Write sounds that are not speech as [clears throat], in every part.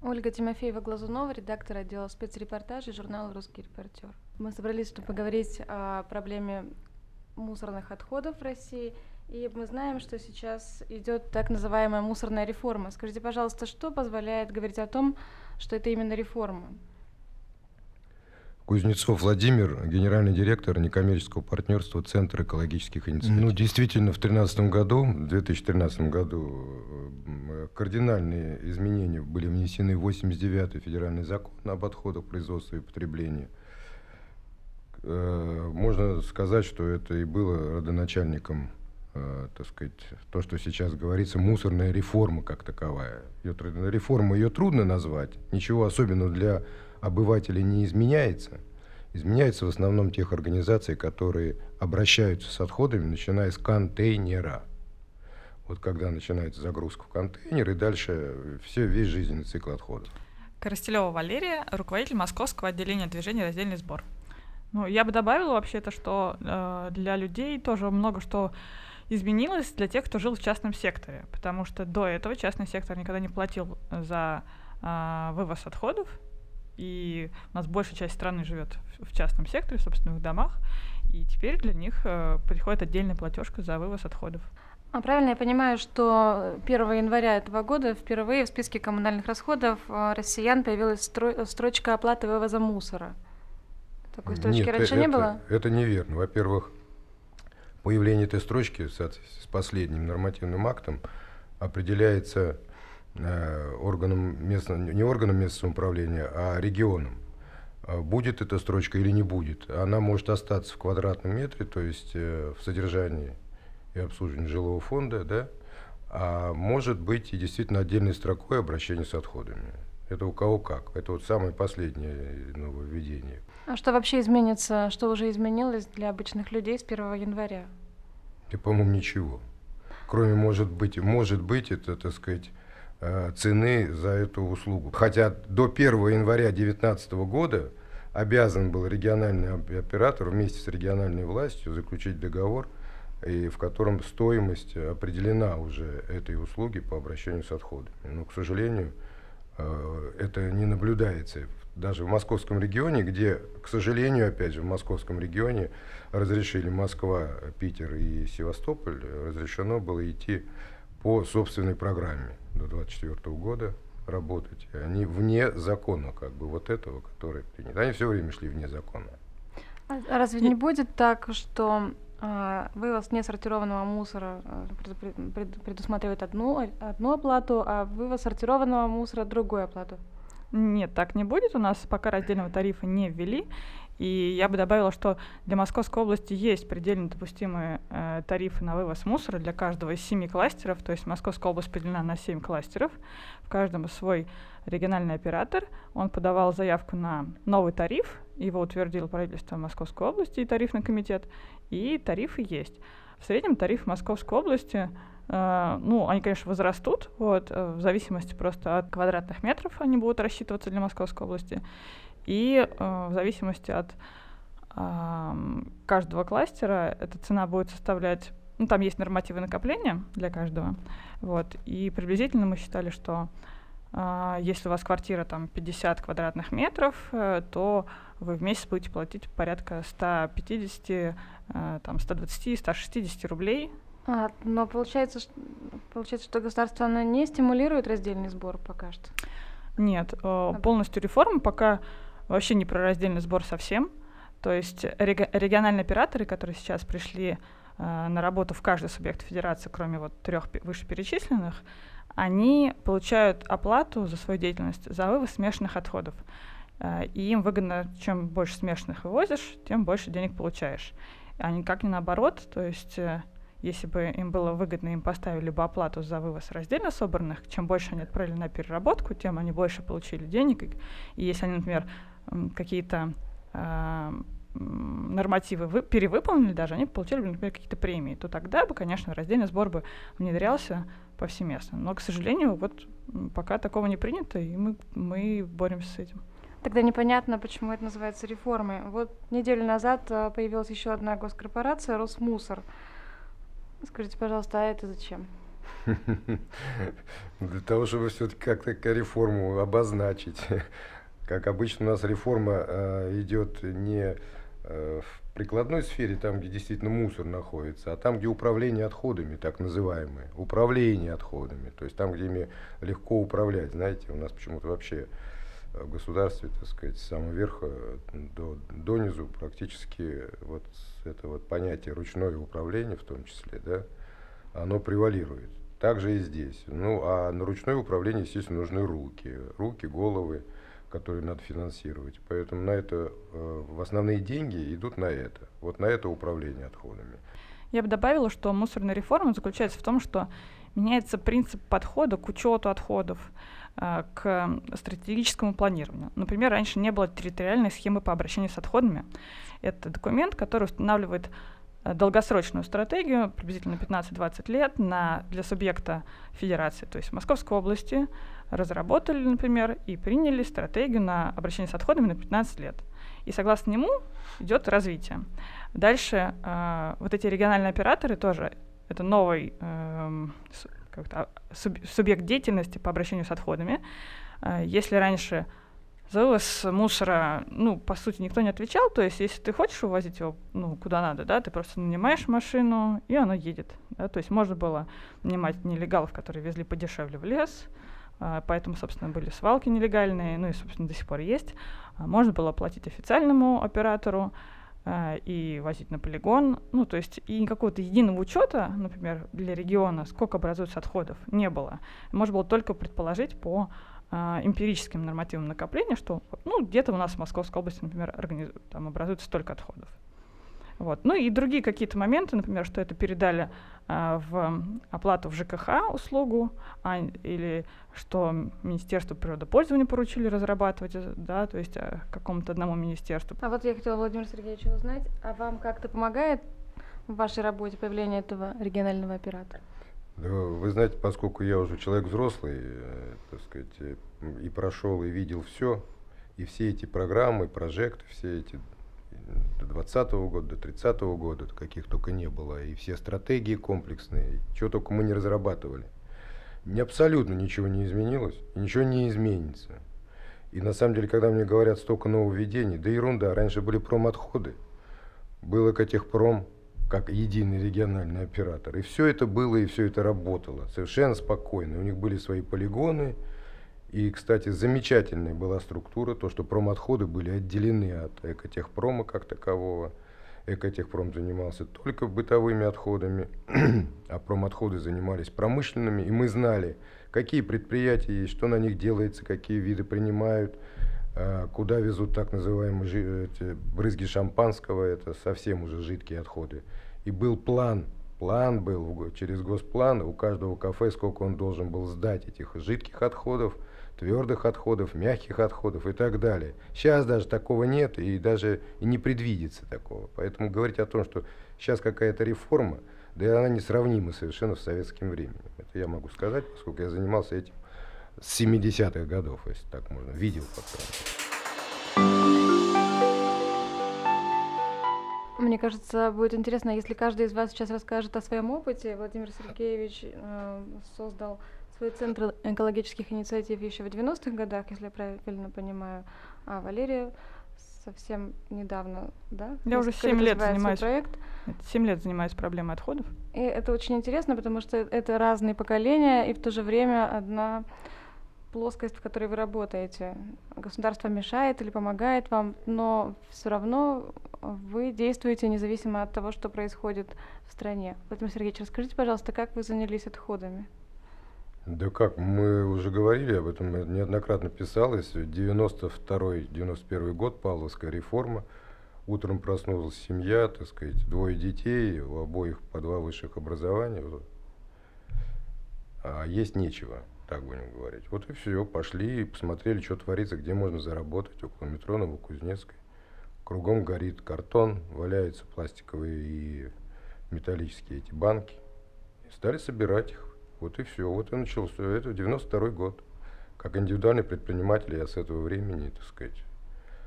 Ольга Тимофеева-Глазунова, редактор отдела спецрепортажей журнала «Русский репортер». Мы собрались, чтобы поговорить о проблеме мусорных отходов в России. И мы знаем, что сейчас идет так называемая мусорная реформа. Скажите, пожалуйста, что позволяет говорить о том, что это именно реформа? Кузнецов Владимир, генеральный директор некоммерческого партнерства Центра экологических инициатив. Ну, действительно, в 2013 году, в 2013 году э, кардинальные изменения были внесены в 89-й федеральный закон об отходах производства и потребления. Э, можно сказать, что это и было родоначальником, э, так сказать, то, что сейчас говорится, мусорная реформа как таковая. Реформа ее трудно назвать, ничего особенного для обывателей не изменяется. Изменяется в основном тех организаций, которые обращаются с отходами, начиная с контейнера. Вот когда начинается загрузка в контейнер, и дальше все, весь жизненный цикл отходов. Коростелева Валерия, руководитель Московского отделения движения «Раздельный сбор». Ну, я бы добавила вообще-то, что э, для людей тоже много что изменилось для тех, кто жил в частном секторе, потому что до этого частный сектор никогда не платил за э, вывоз отходов, и у нас большая часть страны живет в частном секторе, в собственных домах, и теперь для них э, приходит отдельная платежка за вывоз отходов. А правильно я понимаю, что 1 января этого года впервые в списке коммунальных расходов э, россиян появилась стро- строчка оплаты вывоза мусора? Такой строчки Нет, раньше это, не было? Это неверно. Во-первых, появление этой строчки с последним нормативным актом определяется Э, органом местного, не органом местного самоуправления, а регионом. А будет эта строчка или не будет. Она может остаться в квадратном метре, то есть э, в содержании и обслуживании жилого фонда, да, а может быть и действительно отдельной строкой обращение с отходами. Это у кого как. Это вот самое последнее нововведение. А что вообще изменится, что уже изменилось для обычных людей с 1 января? И, по-моему, ничего. Кроме, может быть, может быть, это, так сказать, цены за эту услугу. Хотя до 1 января 2019 года обязан был региональный оператор вместе с региональной властью заключить договор, и в котором стоимость определена уже этой услуги по обращению с отходами. Но, к сожалению, э, это не наблюдается даже в московском регионе, где, к сожалению, опять же, в московском регионе разрешили Москва, Питер и Севастополь, разрешено было идти по собственной программе до 2024 года работать. Они вне закона, как бы вот этого, который принят. Они все время шли вне закона. А разве не будет так, что э, вывоз несортированного мусора э, пред, предусматривает одну, одну оплату, а вывоз сортированного мусора другую оплату? Нет, так не будет. У нас пока раздельного тарифа не ввели. И я бы добавила, что для Московской области есть предельно допустимые э, тарифы на вывоз мусора для каждого из семи кластеров. То есть Московская область поделена на семь кластеров. В каждом свой региональный оператор. Он подавал заявку на новый тариф. Его утвердило правительство Московской области и тарифный комитет. И тарифы есть. В среднем тариф Московской области Uh, ну, они, конечно, возрастут, вот, uh, в зависимости просто от квадратных метров они будут рассчитываться для Московской области. И э, в зависимости от э, каждого кластера эта цена будет составлять, ну там есть нормативы накопления для каждого, вот, и приблизительно мы считали, что э, если у вас квартира там 50 квадратных метров, э, то вы в месяц будете платить порядка 150, э, там 120, 160 рублей а, но получается, что, получается, что государство оно не стимулирует раздельный сбор пока что? Нет, э, полностью реформа пока вообще не про раздельный сбор совсем. То есть реги- региональные операторы, которые сейчас пришли э, на работу в каждый субъект федерации, кроме вот трех вышеперечисленных, они получают оплату за свою деятельность за вывоз смешанных отходов. Э, и им выгодно, чем больше смешанных вывозишь, тем больше денег получаешь. А никак не наоборот, то есть э, если бы им было выгодно, им поставили бы оплату за вывоз раздельно собранных, чем больше они отправили на переработку, тем они больше получили денег. И если они, например, какие-то э, нормативы вы, перевыполнили даже, они получили бы, например, какие-то премии, то тогда бы, конечно, раздельный сбор бы внедрялся повсеместно. Но, к сожалению, вот пока такого не принято, и мы, мы боремся с этим. Тогда непонятно, почему это называется реформой. Вот неделю назад а, появилась еще одна госкорпорация «Росмусор». Скажите, пожалуйста, а это зачем? [laughs] Для того, чтобы все-таки как-то реформу обозначить. Как обычно у нас реформа э, идет не э, в прикладной сфере, там, где действительно мусор находится, а там, где управление отходами, так называемое, управление отходами, то есть там, где ими легко управлять. Знаете, у нас почему-то вообще в государстве, так сказать, с самого верха до, до низу практически вот это вот понятие ручное управление в том числе, да, оно превалирует. Также и здесь. Ну, а на ручное управление, естественно, нужны руки. Руки, головы, которые надо финансировать. Поэтому на это, э, в основные деньги идут на это. Вот на это управление отходами. Я бы добавила, что мусорная реформа заключается в том, что меняется принцип подхода к учету отходов, э, к стратегическому планированию. Например, раньше не было территориальной схемы по обращению с отходами. Это документ, который устанавливает Э, долгосрочную стратегию, приблизительно 15-20 лет, на, для субъекта федерации, то есть Московской области, разработали, например, и приняли стратегию на обращение с отходами на 15 лет. И согласно нему идет развитие. Дальше э, вот эти региональные операторы тоже, это новый э, а, субъект деятельности по обращению с отходами. Э, если раньше за вывоз мусора, ну, по сути, никто не отвечал. То есть, если ты хочешь увозить его, ну, куда надо, да, ты просто нанимаешь машину, и оно едет. Да? То есть можно было нанимать нелегалов, которые везли подешевле в лес, поэтому, собственно, были свалки нелегальные, ну и, собственно, до сих пор есть. А, можно было платить официальному оператору а, и возить на полигон. Ну, то есть и какого-то единого учета, например, для региона, сколько образуется отходов, не было. Можно было только предположить по а, эмпирическим нормативом накопления, что ну, где-то у нас в Московской области, например, организ... там образуется столько отходов. Вот. Ну и другие какие-то моменты, например, что это передали а, в оплату в ЖКХ услугу, а, или что Министерство природопользования поручили разрабатывать, э, да, то есть а, какому-то одному министерству. А вот я хотела Владимир Сергеевич узнать, а вам как-то помогает в вашей работе появление этого регионального оператора? Да, вы знаете, поскольку я уже человек взрослый, э, так сказать, и прошел, и видел все, и все эти программы, прожекты, все эти до 2020 года, до 30 года, каких только не было, и все стратегии комплексные, чего только мы не разрабатывали. Мне абсолютно ничего не изменилось, ничего не изменится. И на самом деле, когда мне говорят столько нововведений, да ерунда, раньше были промотходы, было Катехпром, как единый региональный оператор. И все это было, и все это работало совершенно спокойно. У них были свои полигоны. И, кстати, замечательная была структура, то, что промотходы были отделены от экотехпрома как такового. Экотехпром занимался только бытовыми отходами, [clears throat] а промотходы занимались промышленными. И мы знали, какие предприятия есть, что на них делается, какие виды принимают, а, куда везут так называемые брызги шампанского, это совсем уже жидкие отходы. И был план, план был через госплан у каждого кафе, сколько он должен был сдать этих жидких отходов, твердых отходов, мягких отходов и так далее. Сейчас даже такого нет и даже не предвидится такого. Поэтому говорить о том, что сейчас какая-то реформа, да и она несравнима совершенно с советским временем. Это я могу сказать, поскольку я занимался этим с 70-х годов, если так можно, видел, по Мне кажется, будет интересно, если каждый из вас сейчас расскажет о своем опыте. Владимир Сергеевич э, создал свой центр экологических инициатив еще в 90-х годах, если я правильно понимаю. А Валерия совсем недавно, да? Я уже 7 лет занимаюсь. Проект. 7 лет занимаюсь проблемой отходов. И это очень интересно, потому что это разные поколения, и в то же время одна плоскость, в которой вы работаете. Государство мешает или помогает вам, но все равно вы действуете независимо от того, что происходит в стране. Владимир Сергеевич, расскажите, пожалуйста, как вы занялись отходами? Да как, мы уже говорили об этом, неоднократно писалось. 92-91 год, Павловская реформа. Утром проснулась семья, так сказать, двое детей, у обоих по два высших образования. А есть нечего так будем говорить. Вот и все, пошли посмотрели, что творится, где можно заработать, около метро Новокузнецкой. Кругом горит картон, валяются пластиковые и металлические эти банки. И стали собирать их. Вот и все. Вот и начался. Это 92 год. Как индивидуальный предприниматель я с этого времени, так сказать,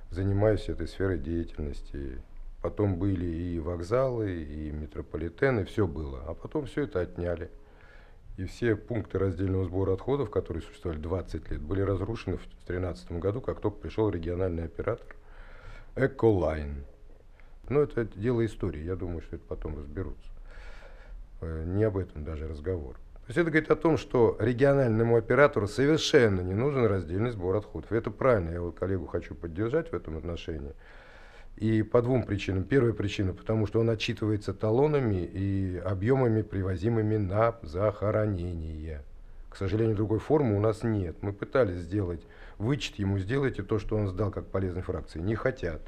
занимаюсь этой сферой деятельности. Потом были и вокзалы, и метрополитены, все было. А потом все это отняли. И все пункты раздельного сбора отходов, которые существовали 20 лет, были разрушены в 2013 году, как только пришел региональный оператор Эколайн. Но это дело истории, я думаю, что это потом разберутся. Э, не об этом даже разговор. То есть это говорит о том, что региональному оператору совершенно не нужен раздельный сбор отходов. Это правильно, я вот коллегу хочу поддержать в этом отношении. И по двум причинам. Первая причина, потому что он отчитывается талонами и объемами, привозимыми на захоронение. К сожалению, другой формы у нас нет. Мы пытались сделать вычет ему, сделайте то, что он сдал как полезной фракции. Не хотят.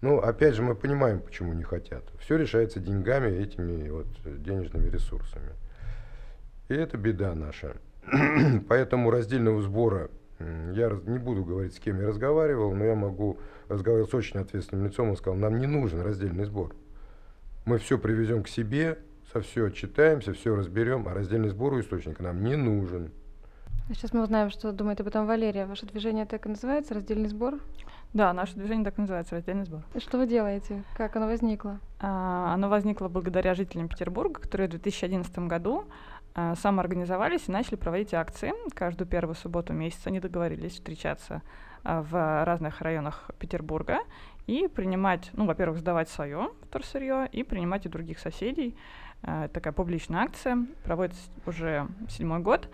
Но опять же мы понимаем, почему не хотят. Все решается деньгами, этими вот денежными ресурсами. И это беда наша. [clears throat] Поэтому раздельного сбора я не буду говорить, с кем я разговаривал, но я могу разговаривать с очень ответственным лицом. Он сказал, нам не нужен раздельный сбор. Мы все привезем к себе, со все отчитаемся, все разберем, а раздельный сбор у источника нам не нужен. Сейчас мы узнаем, что думает об этом Валерия. Ваше движение так и называется, раздельный сбор? Да, наше движение так и называется, раздельный сбор. И что вы делаете? Как оно возникло? А, оно возникло благодаря жителям Петербурга, которые в 2011 году а, самоорганизовались и начали проводить акции. Каждую первую субботу месяца они договорились встречаться а, в разных районах Петербурга и принимать, ну, во-первых, сдавать свое вторсырье и принимать и других соседей. А, такая публичная акция проводится уже седьмой год.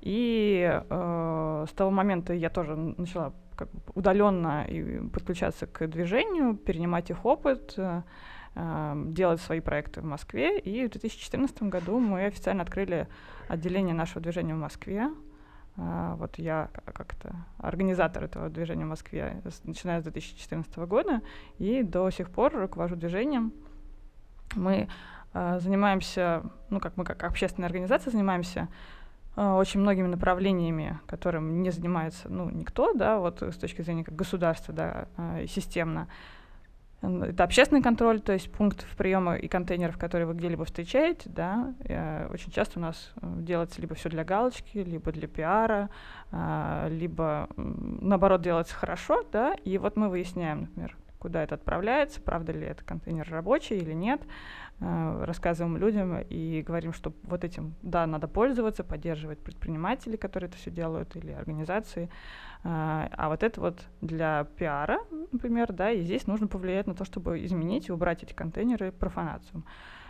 И э, с того момента я тоже начала как бы удаленно подключаться к движению, перенимать их опыт, э, делать свои проекты в Москве. И в 2014 году мы официально открыли отделение нашего движения в Москве. Uh, вот я как-то организатор этого движения в Москве, начиная с 2014 года, и до сих пор руковожу движением. Мы uh, занимаемся, ну как мы как общественная организация занимаемся uh, очень многими направлениями, которым не занимается ну, никто, да, вот с точки зрения как государства, да, системно. Это общественный контроль, то есть пунктов приема и контейнеров, которые вы где-либо встречаете, да, э, очень часто у нас э, делается либо все для галочки, либо для пиара, э, либо наоборот делается хорошо, да, и вот мы выясняем, например, куда это отправляется, правда ли это контейнер рабочий или нет, э, рассказываем людям и говорим, что вот этим, да, надо пользоваться, поддерживать предпринимателей, которые это все делают, или организации, а, а вот это вот для пиара, например, да, и здесь нужно повлиять на то, чтобы изменить и убрать эти контейнеры профанацию.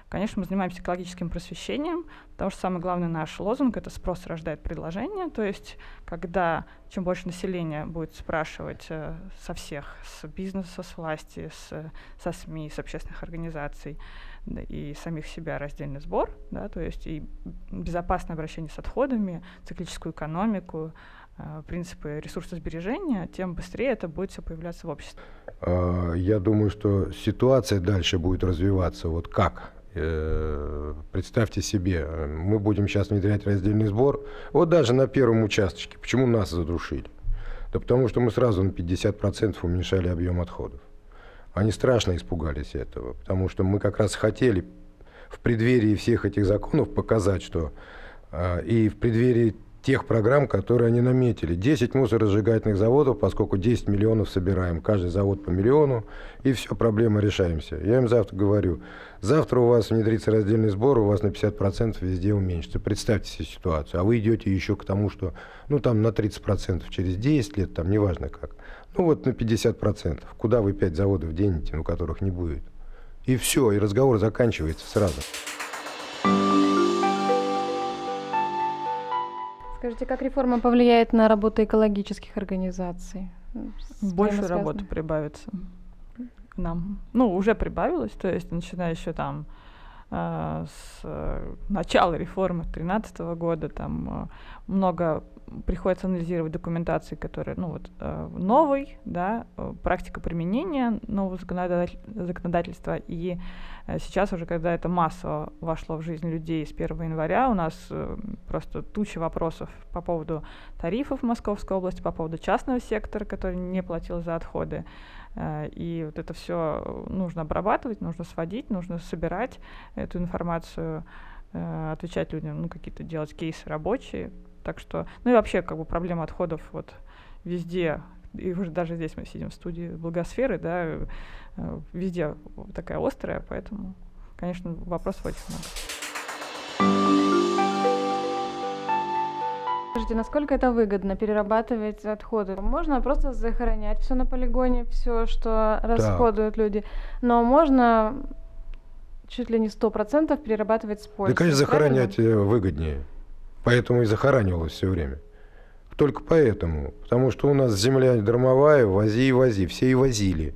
Конечно, мы занимаемся экологическим просвещением, потому что самый главный наш лозунг — это спрос рождает предложение. То есть, когда чем больше населения будет спрашивать э, со всех, с бизнеса, с власти, с, со СМИ, с общественных организаций да, и самих себя раздельный сбор, да, то есть и безопасное обращение с отходами, циклическую экономику, э, принципы ресурсосбережения, тем быстрее это будет все появляться в обществе. А, я думаю, что ситуация дальше будет развиваться. Вот как? Э, представьте себе, мы будем сейчас внедрять раздельный сбор. Вот даже на первом участочке. Почему нас задушили? Да потому что мы сразу на 50% уменьшали объем отходов. Они страшно испугались этого, потому что мы как раз хотели в преддверии всех этих законов показать, что э, и в преддверии тех программ, которые они наметили. 10 мусоросжигательных заводов, поскольку 10 миллионов собираем, каждый завод по миллиону, и все, проблема решаемся. Я им завтра говорю, завтра у вас внедрится раздельный сбор, у вас на 50% везде уменьшится. Представьте себе ситуацию. А вы идете еще к тому, что, ну там на 30% через 10 лет, там неважно как. Ну вот на 50%. Куда вы 5 заводов денете, ну которых не будет? И все, и разговор заканчивается сразу. Скажите, как реформа повлияет на работу экологических организаций? Больше работы прибавится нам. Ну, уже прибавилось, то есть начиная еще там с э, начала реформы 2013 года, там э, много приходится анализировать документации, которые, ну вот, э, новый, да, практика применения нового законодатель, законодательства, и сейчас уже, когда это массово вошло в жизнь людей с 1 января, у нас просто туча вопросов по поводу тарифов в Московской области, по поводу частного сектора, который не платил за отходы, и вот это все нужно обрабатывать, нужно сводить, нужно собирать эту информацию, э, отвечать людям, ну, какие-то делать кейсы рабочие, так что, ну и вообще, как бы проблема отходов вот везде, и уже даже здесь мы сидим в студии Благосферы, да, э, везде такая острая, поэтому, конечно, вопросов очень много. Скажите, насколько это выгодно перерабатывать отходы? Можно просто захоронять все на полигоне, все, что расходуют люди, но можно чуть ли не сто процентов перерабатывать с пользой. Да, конечно, захоронять правильно? Э, выгоднее. Поэтому и захоранивалось все время. Только поэтому. Потому что у нас земля дармовая, вози и вози. Все и возили.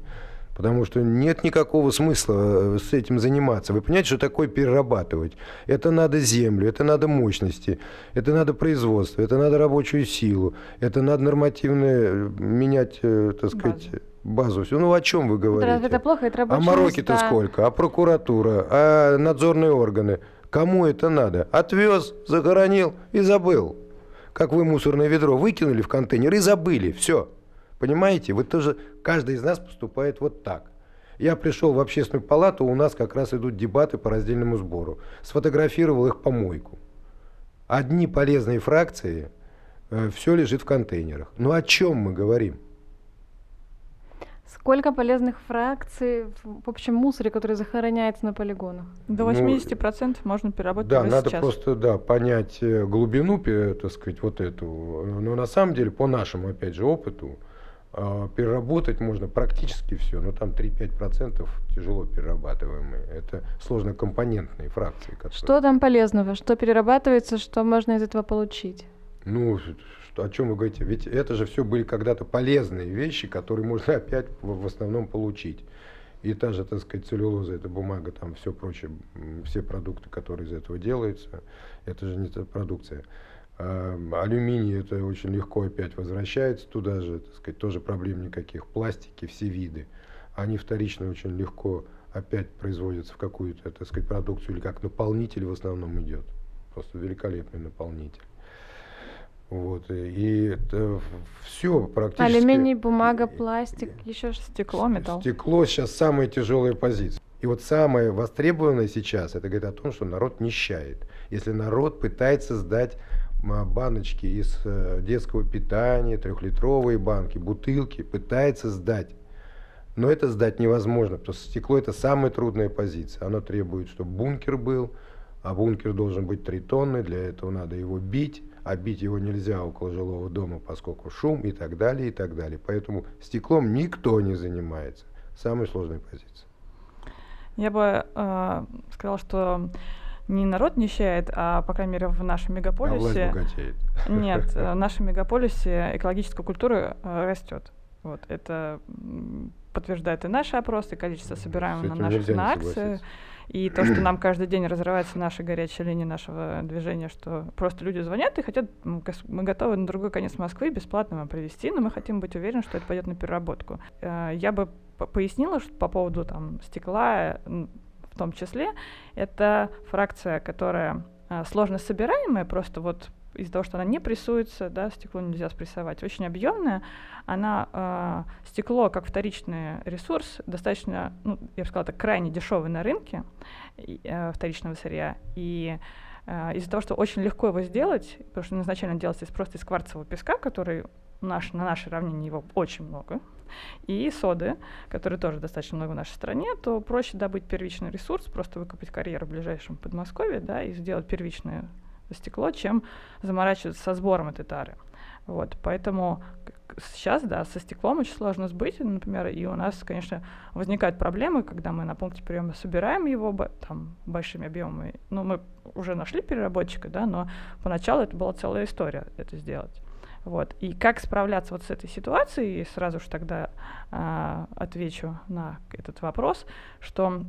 Потому что нет никакого смысла э, с этим заниматься. Вы понимаете, что такое перерабатывать? Это надо землю, это надо мощности, это надо производство, это надо рабочую силу, это надо нормативное э, менять, э, так сказать, базу. базу. Ну о чем вы говорите? Это, это плохо, это А мороки-то сколько? А прокуратура? А надзорные органы? Кому это надо? Отвез, захоронил и забыл. Как вы мусорное ведро выкинули в контейнер и забыли. Все. Понимаете? Вы тоже, каждый из нас поступает вот так. Я пришел в общественную палату, у нас как раз идут дебаты по раздельному сбору. Сфотографировал их помойку. Одни полезные фракции, э, все лежит в контейнерах. Ну о чем мы говорим? Сколько полезных фракций в общем мусоре, который захороняется на полигонах? До 80% ну, можно переработать Да, надо сейчас. просто да, понять э, глубину, так сказать, вот эту. Но на самом деле, по нашему, опять же, опыту, переработать можно практически все, но там 3-5% тяжело перерабатываемые. Это сложнокомпонентные фракции. Которые... Что там полезного? Что перерабатывается, что можно из этого получить? Ну, что, о чем вы говорите? Ведь это же все были когда-то полезные вещи, которые можно опять в, в основном получить. И та же, так сказать, целлюлоза, это бумага, там все прочее, все продукты, которые из этого делаются, это же не та продукция. Эм, алюминий это очень легко опять возвращается туда же, так сказать, тоже проблем никаких. Пластики, все виды, они вторично очень легко опять производятся в какую-то, так сказать, продукцию или как наполнитель в основном идет. Просто великолепный наполнитель. Вот, и это все практически... Алюминий, бумага, пластик, еще стекло, металл. Стекло сейчас самая тяжелая позиция. И вот самое востребованное сейчас, это говорит о том, что народ нищает. Если народ пытается сдать баночки из э, детского питания, трехлитровые банки, бутылки, пытается сдать. Но это сдать невозможно, потому что стекло это самая трудная позиция. Оно требует, чтобы бункер был, а бункер должен быть 3 тонны, для этого надо его бить, а бить его нельзя около жилого дома, поскольку шум и так далее, и так далее. Поэтому стеклом никто не занимается. Самая сложная позиция. Я бы э, сказала, что не народ нищает, а, по крайней мере, в нашем мегаполисе... А власть богатеет. Нет, в [laughs] нашем мегаполисе экологическая культура э, растет. Вот, это подтверждает и наши опросы, и количество собираемых на наших на акции. И то, что [clears throat] нам каждый день разрывается наша горячая линия нашего движения, что просто люди звонят и хотят, мы готовы на другой конец Москвы бесплатно вам привезти, но мы хотим быть уверены, что это пойдет на переработку. Э, я бы пояснила что по поводу там стекла, в том числе. Это фракция, которая а, сложно собираемая, просто вот из-за того, что она не прессуется, да, стекло нельзя спрессовать, очень объемная, она э, стекло как вторичный ресурс достаточно, ну, я бы сказала, так крайне дешевый на рынке э, вторичного сырья и э, из-за того, что очень легко его сделать, потому что изначально делается просто из кварцевого песка, который наш, на нашей равнине его очень много, и соды, которые тоже достаточно много в нашей стране, то проще добыть первичный ресурс, просто выкопать карьеру в ближайшем Подмосковье, да, и сделать первичное стекло, чем заморачиваться со сбором этой тары. Вот, поэтому сейчас, да, со стеклом очень сложно сбыть, например, и у нас, конечно, возникают проблемы, когда мы на пункте приема собираем его там большими объемами. Ну, мы уже нашли переработчика, да, но поначалу это была целая история это сделать. Вот. И как справляться вот с этой ситуацией, сразу же тогда э, отвечу на этот вопрос, что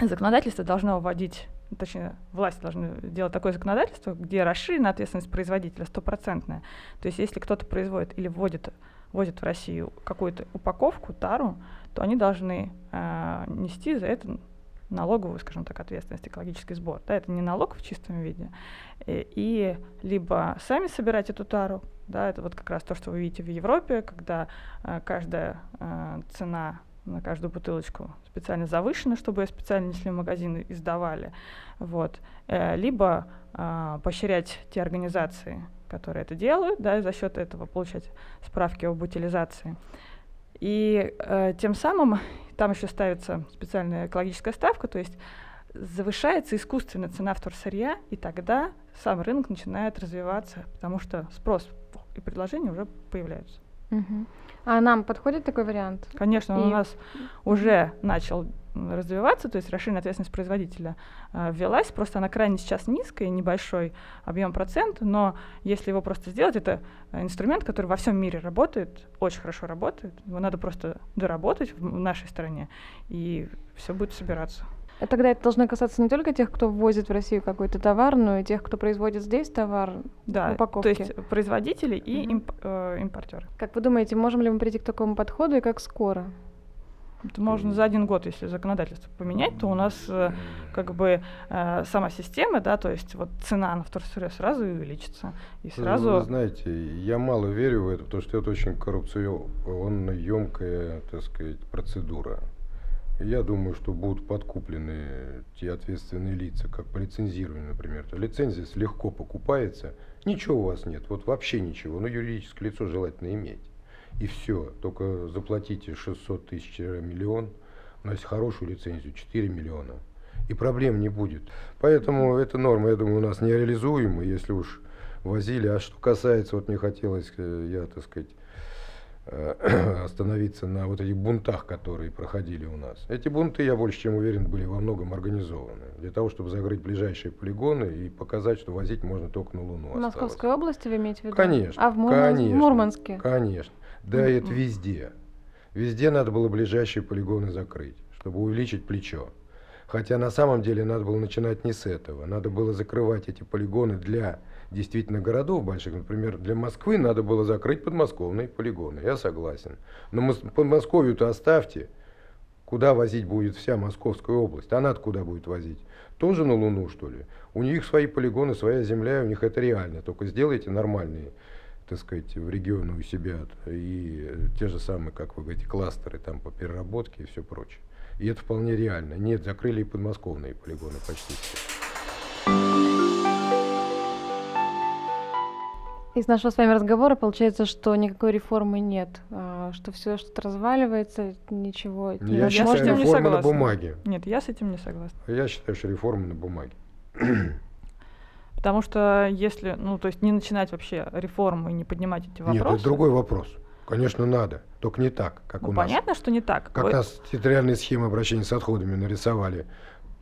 законодательство должно вводить точнее, власть должны делать такое законодательство, где расширена ответственность производителя стопроцентная. То есть если кто-то производит или вводит, вводит в Россию какую-то упаковку, тару, то они должны э, нести за это налоговую, скажем так, ответственность, экологический сбор. Да, это не налог в чистом виде. И, и либо сами собирать эту тару, да, это вот как раз то, что вы видите в Европе, когда э, каждая э, цена на каждую бутылочку специально завышена, чтобы ее специально несли в магазин и сдавали. Вот. Э, либо э, поощрять те организации, которые это делают, да, и за счет этого получать справки об утилизации. И э, тем самым там еще ставится специальная экологическая ставка, то есть завышается искусственно цена вторсырья, и тогда сам рынок начинает развиваться, потому что спрос и предложение уже появляются. Угу. А нам подходит такой вариант? Конечно, он и... у нас уже начал развиваться, то есть расширенная ответственность производителя э, ввелась, просто она крайне сейчас низкая, небольшой объем процент, но если его просто сделать, это инструмент, который во всем мире работает, очень хорошо работает, его надо просто доработать в нашей стране, и все будет собираться. А тогда это должно касаться не только тех, кто ввозит в Россию какой-то товар, но и тех, кто производит здесь товар, да, упаковки. то есть производители и mm-hmm. имп, э, импортеры. Как вы думаете, можем ли мы прийти к такому подходу и как скоро? Это можно за один год, если законодательство поменять, то у нас э, как бы э, сама система, да, то есть вот цена на вторсырье сразу увеличится. И сразу... Вы знаете, я мало верю в это, потому что это очень коррупционно емкая, так сказать, процедура. Я думаю, что будут подкуплены те ответственные лица, как по лицензированию, например. То лицензия легко покупается, ничего у вас нет, вот вообще ничего, но юридическое лицо желательно иметь. И все, только заплатите 600 тысяч миллион, у нас хорошую лицензию 4 миллиона, и проблем не будет. Поэтому эта норма, я думаю, у нас нереализуема, если уж возили. А что касается, вот мне хотелось, э, я, так сказать, Э, [clears throat] остановиться на вот этих бунтах, которые проходили у нас. Эти бунты, я больше чем уверен, были во многом организованы для того, чтобы закрыть ближайшие полигоны и показать, что возить можно только на Луну. В Московской области вы имеете в виду? Конечно. А в, Мурман... конечно, Мурманске? Конечно. Да, это везде. Везде надо было ближайшие полигоны закрыть, чтобы увеличить плечо. Хотя на самом деле надо было начинать не с этого. Надо было закрывать эти полигоны для действительно городов больших. Например, для Москвы надо было закрыть подмосковные полигоны. Я согласен. Но Подмосковью-то оставьте. Куда возить будет вся Московская область? Она откуда будет возить? Тоже на Луну, что ли? У них свои полигоны, своя земля, у них это реально. Только сделайте нормальные так сказать, в регионы у себя и те же самые, как вы говорите, кластеры там по переработке и все прочее. И это вполне реально. Нет, закрыли и подмосковные полигоны почти все. Из нашего с вами разговора получается, что никакой реформы нет, а, что все что-то разваливается, ничего не Я считаю, реформа не согласна. на бумаге. Нет, я с этим не согласна. Я считаю, что реформа на бумаге. Потому что если, ну, то есть не начинать вообще реформы и не поднимать эти вопросы... Нет, это другой вопрос. Конечно, надо, только не так, как ну, у понятно, нас. Понятно, что не так. Как Вы... нас территориальные схемы обращения с отходами нарисовали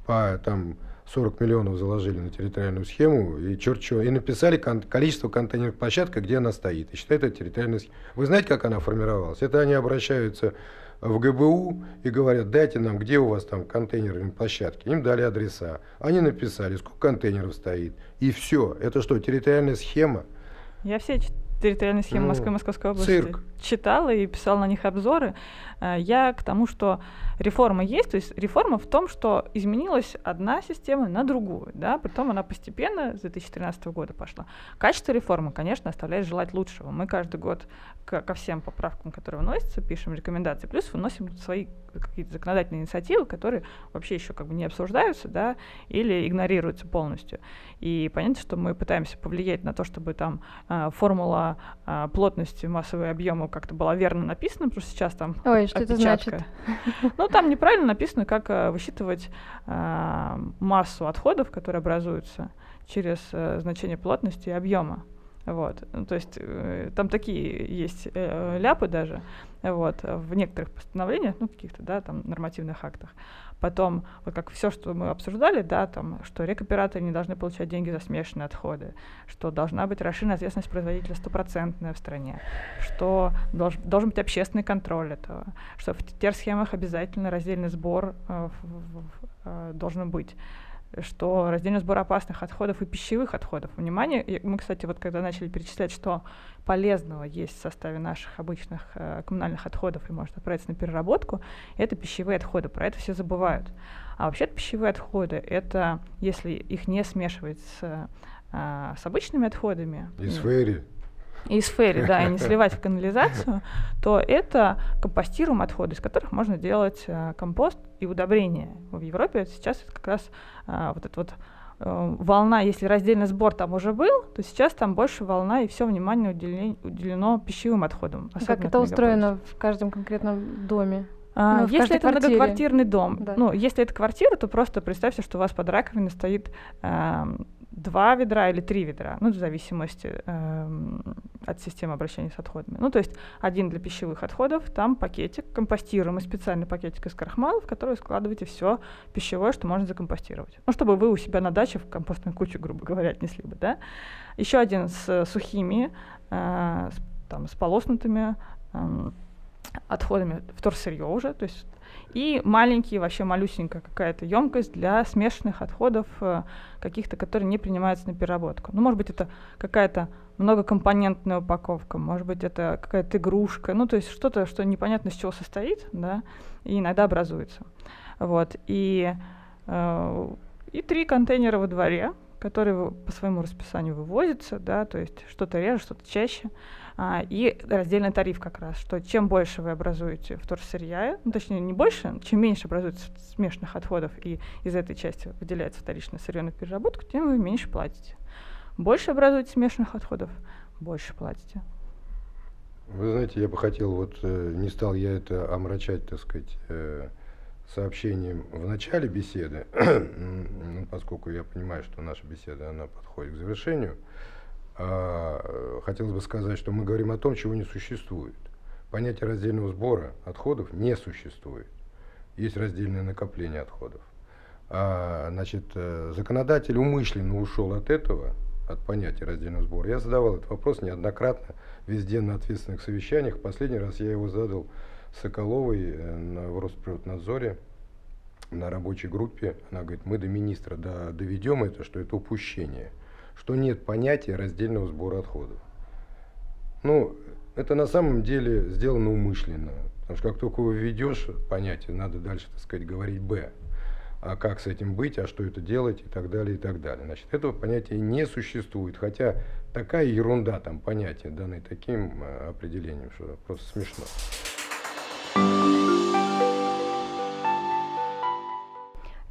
по там 40 миллионов заложили на территориальную схему, и черт чего, и написали кон- количество контейнерных площадок, где она стоит, и считают это территориальная схема. Вы знаете, как она формировалась? Это они обращаются в ГБУ и говорят, дайте нам, где у вас там контейнерные площадки. Им дали адреса. Они написали, сколько контейнеров стоит. И все. Это что, территориальная схема? Я все территориальные схемы ну, Москвы и Московской области цирк. Читала и писала на них обзоры. Э, я к тому, что реформа есть, то есть реформа в том, что изменилась одна система на другую, да, потом она постепенно с 2013 года пошла. Качество реформы, конечно, оставляет желать лучшего. Мы каждый год ко, всем поправкам, которые вносятся, пишем рекомендации, плюс выносим свои какие-то законодательные инициативы, которые вообще еще как бы не обсуждаются, да, или игнорируются полностью. И понятно, что мы пытаемся повлиять на то, чтобы там э, формула э, плотности массового объема как-то была верно написана, потому что сейчас там Ой, что это значит? [laughs] Ну, там неправильно написано, как э, высчитывать э, массу отходов, которые образуются через э, значение плотности и объема. Вот. Ну, то есть э, там такие есть э, ляпы даже вот, в некоторых постановлениях, ну, каких-то, да, там, нормативных актах. Потом, вот как все, что мы обсуждали, да, там, что рекоператоры не должны получать деньги за смешанные отходы, что должна быть расширенная ответственность производителя стопроцентная в стране, что долж, должен быть общественный контроль этого, что в терсхемах обязательно раздельный сбор э, в, в, э, должен быть что раздельный сбор опасных отходов и пищевых отходов. Внимание, мы, кстати, вот когда начали перечислять, что полезного есть в составе наших обычных э, коммунальных отходов и может отправиться на переработку, это пищевые отходы. Про это все забывают. А вообще пищевые отходы — это, если их не смешивать с, э, с обычными отходами... Из фэри и сфере, да, и не [laughs] сливать в канализацию, то это компостируем отходы, из которых можно делать э, компост и удобрения. В Европе сейчас это как раз э, вот это вот э, волна, если раздельный сбор там уже был, то сейчас там больше волна, и все внимание уделено, уделено пищевым отходам. Как это устроено в каждом конкретном доме? А, Ну, если это квартире. многоквартирный дом, Да. ну, если это квартира, то просто представьте, что у вас под раковиной стоит эм, два ведра или три ведра, ну, в зависимости эм, от системы обращения с отходами. Ну, то есть один для пищевых отходов, там пакетик, компостируемый специальный пакетик из крахмала, в который складываете все пищевое, что можно закомпостировать. Ну, чтобы вы у себя на даче в компостную кучу, грубо говоря, отнесли бы, да. Еще один с э, сухими, э, с, там, с полоснутыми эм, отходами вторсырье уже, то есть и маленький, вообще малюсенькая какая-то емкость для смешанных отходов, э, каких-то, которые не принимаются на переработку. Ну, может быть, это какая-то многокомпонентная упаковка, может быть, это какая-то игрушка, ну, то есть что-то, что непонятно из чего состоит, да, и иногда образуется. Вот, и, э, и три контейнера во дворе, которые по своему расписанию вывозятся, да, то есть что-то реже, что-то чаще. А, и раздельный тариф как раз, что чем больше вы образуете вторсырья, ну, точнее не больше, чем меньше образуется смешанных отходов и из этой части выделяется вторичное сырье на переработку, тем вы меньше платите. Больше образуете смешанных отходов, больше платите. Вы знаете, я бы хотел, вот э, не стал я это омрачать, так сказать, э, сообщением в начале беседы, [clears throat] ну, поскольку я понимаю, что наша беседа, она подходит к завершению, а, э, хотелось бы сказать, что мы говорим о том, чего не существует. Понятие раздельного сбора отходов не существует. Есть раздельное накопление отходов. А, значит, э, законодатель умышленно ушел от этого, от понятия раздельного сбора. Я задавал этот вопрос неоднократно, везде на ответственных совещаниях. Последний раз я его задал Соколовой э, на, в Росприроднадзоре на рабочей группе. Она говорит, мы до министра до- доведем это, что это упущение, что нет понятия раздельного сбора отходов. Ну, это на самом деле сделано умышленно. Потому что как только вы введешь понятие, надо дальше, так сказать, говорить «Б». А как с этим быть, а что это делать и так далее, и так далее. Значит, этого понятия не существует. Хотя такая ерунда там понятия, данные таким э, определением, что просто смешно.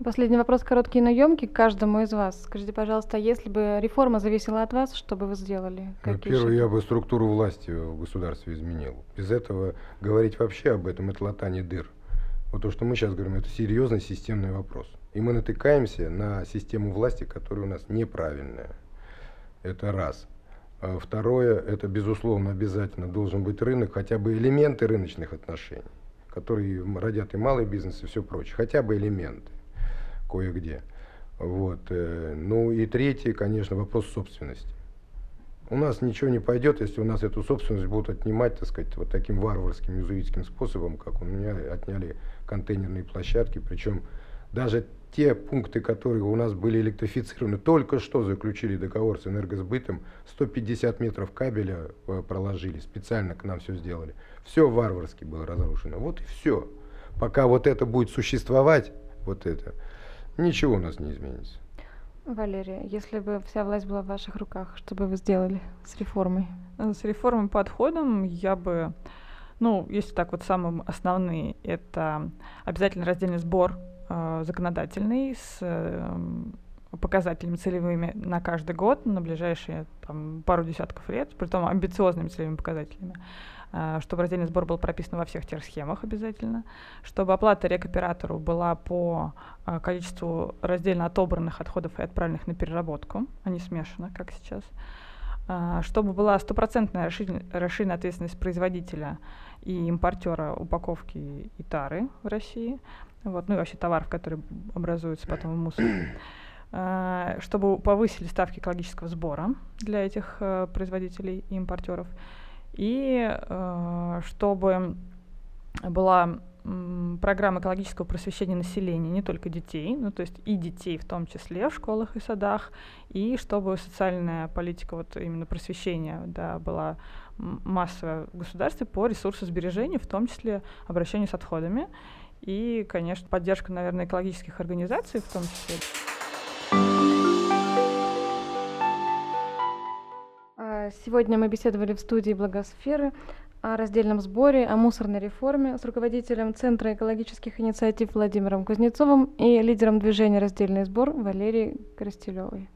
Последний вопрос короткий, но емкий к каждому из вас. Скажите, пожалуйста, если бы реформа зависела от вас, что бы вы сделали? Ну, Какие первое, шаги? я бы структуру власти в государстве изменил. Без этого говорить вообще об этом, это латание дыр. Вот то, что мы сейчас говорим, это серьезный системный вопрос. И мы натыкаемся на систему власти, которая у нас неправильная. Это раз. А Второе, это безусловно обязательно должен быть рынок, хотя бы элементы рыночных отношений, которые родят и малый бизнес, и все прочее. Хотя бы элементы кое-где. Вот. э, Ну и третий, конечно, вопрос собственности. У нас ничего не пойдет, если у нас эту собственность будут отнимать, так сказать, вот таким варварским юзуитским способом, как у меня отняли контейнерные площадки. Причем даже те пункты, которые у нас были электрифицированы, только что заключили договор с энергосбытом, 150 метров кабеля э, проложили, специально к нам все сделали. Все варварски было разрушено. Вот и все. Пока вот это будет существовать, вот это, ничего у нас не изменится. Валерия, если бы вся власть была в ваших руках, что бы вы сделали с реформой? Э, С реформой подходом я бы, ну, если так вот самым основные, это обязательно раздельный сбор э, законодательный с э, показателями целевыми на каждый год, на ближайшие там, пару десятков лет, притом амбициозными целевыми показателями, чтобы раздельный сбор был прописан во всех терсхемах обязательно, чтобы оплата рекоператору была по э, количеству раздельно отобранных отходов и отправленных на переработку, а не смешанных, как сейчас. А, чтобы была стопроцентная расширен- расширенная ответственность производителя и импортера упаковки и тары в России, вот, ну и вообще товаров, которые образуются потом в мусоре, А, чтобы повысили ставки экологического сбора для этих э, производителей и импортеров, и э, чтобы была программа экологического просвещения населения, не только детей, ну то есть и детей в том числе в школах и садах, и чтобы социальная политика вот именно просвещения да, была массовая в государстве по ресурсосбережению, в том числе обращению с отходами, и, конечно, поддержка, наверное, экологических организаций в том числе. Сегодня мы беседовали в студии Благосферы о раздельном сборе, о мусорной реформе с руководителем Центра экологических инициатив Владимиром Кузнецовым и лидером движения «Раздельный сбор» Валерией Коростелевой.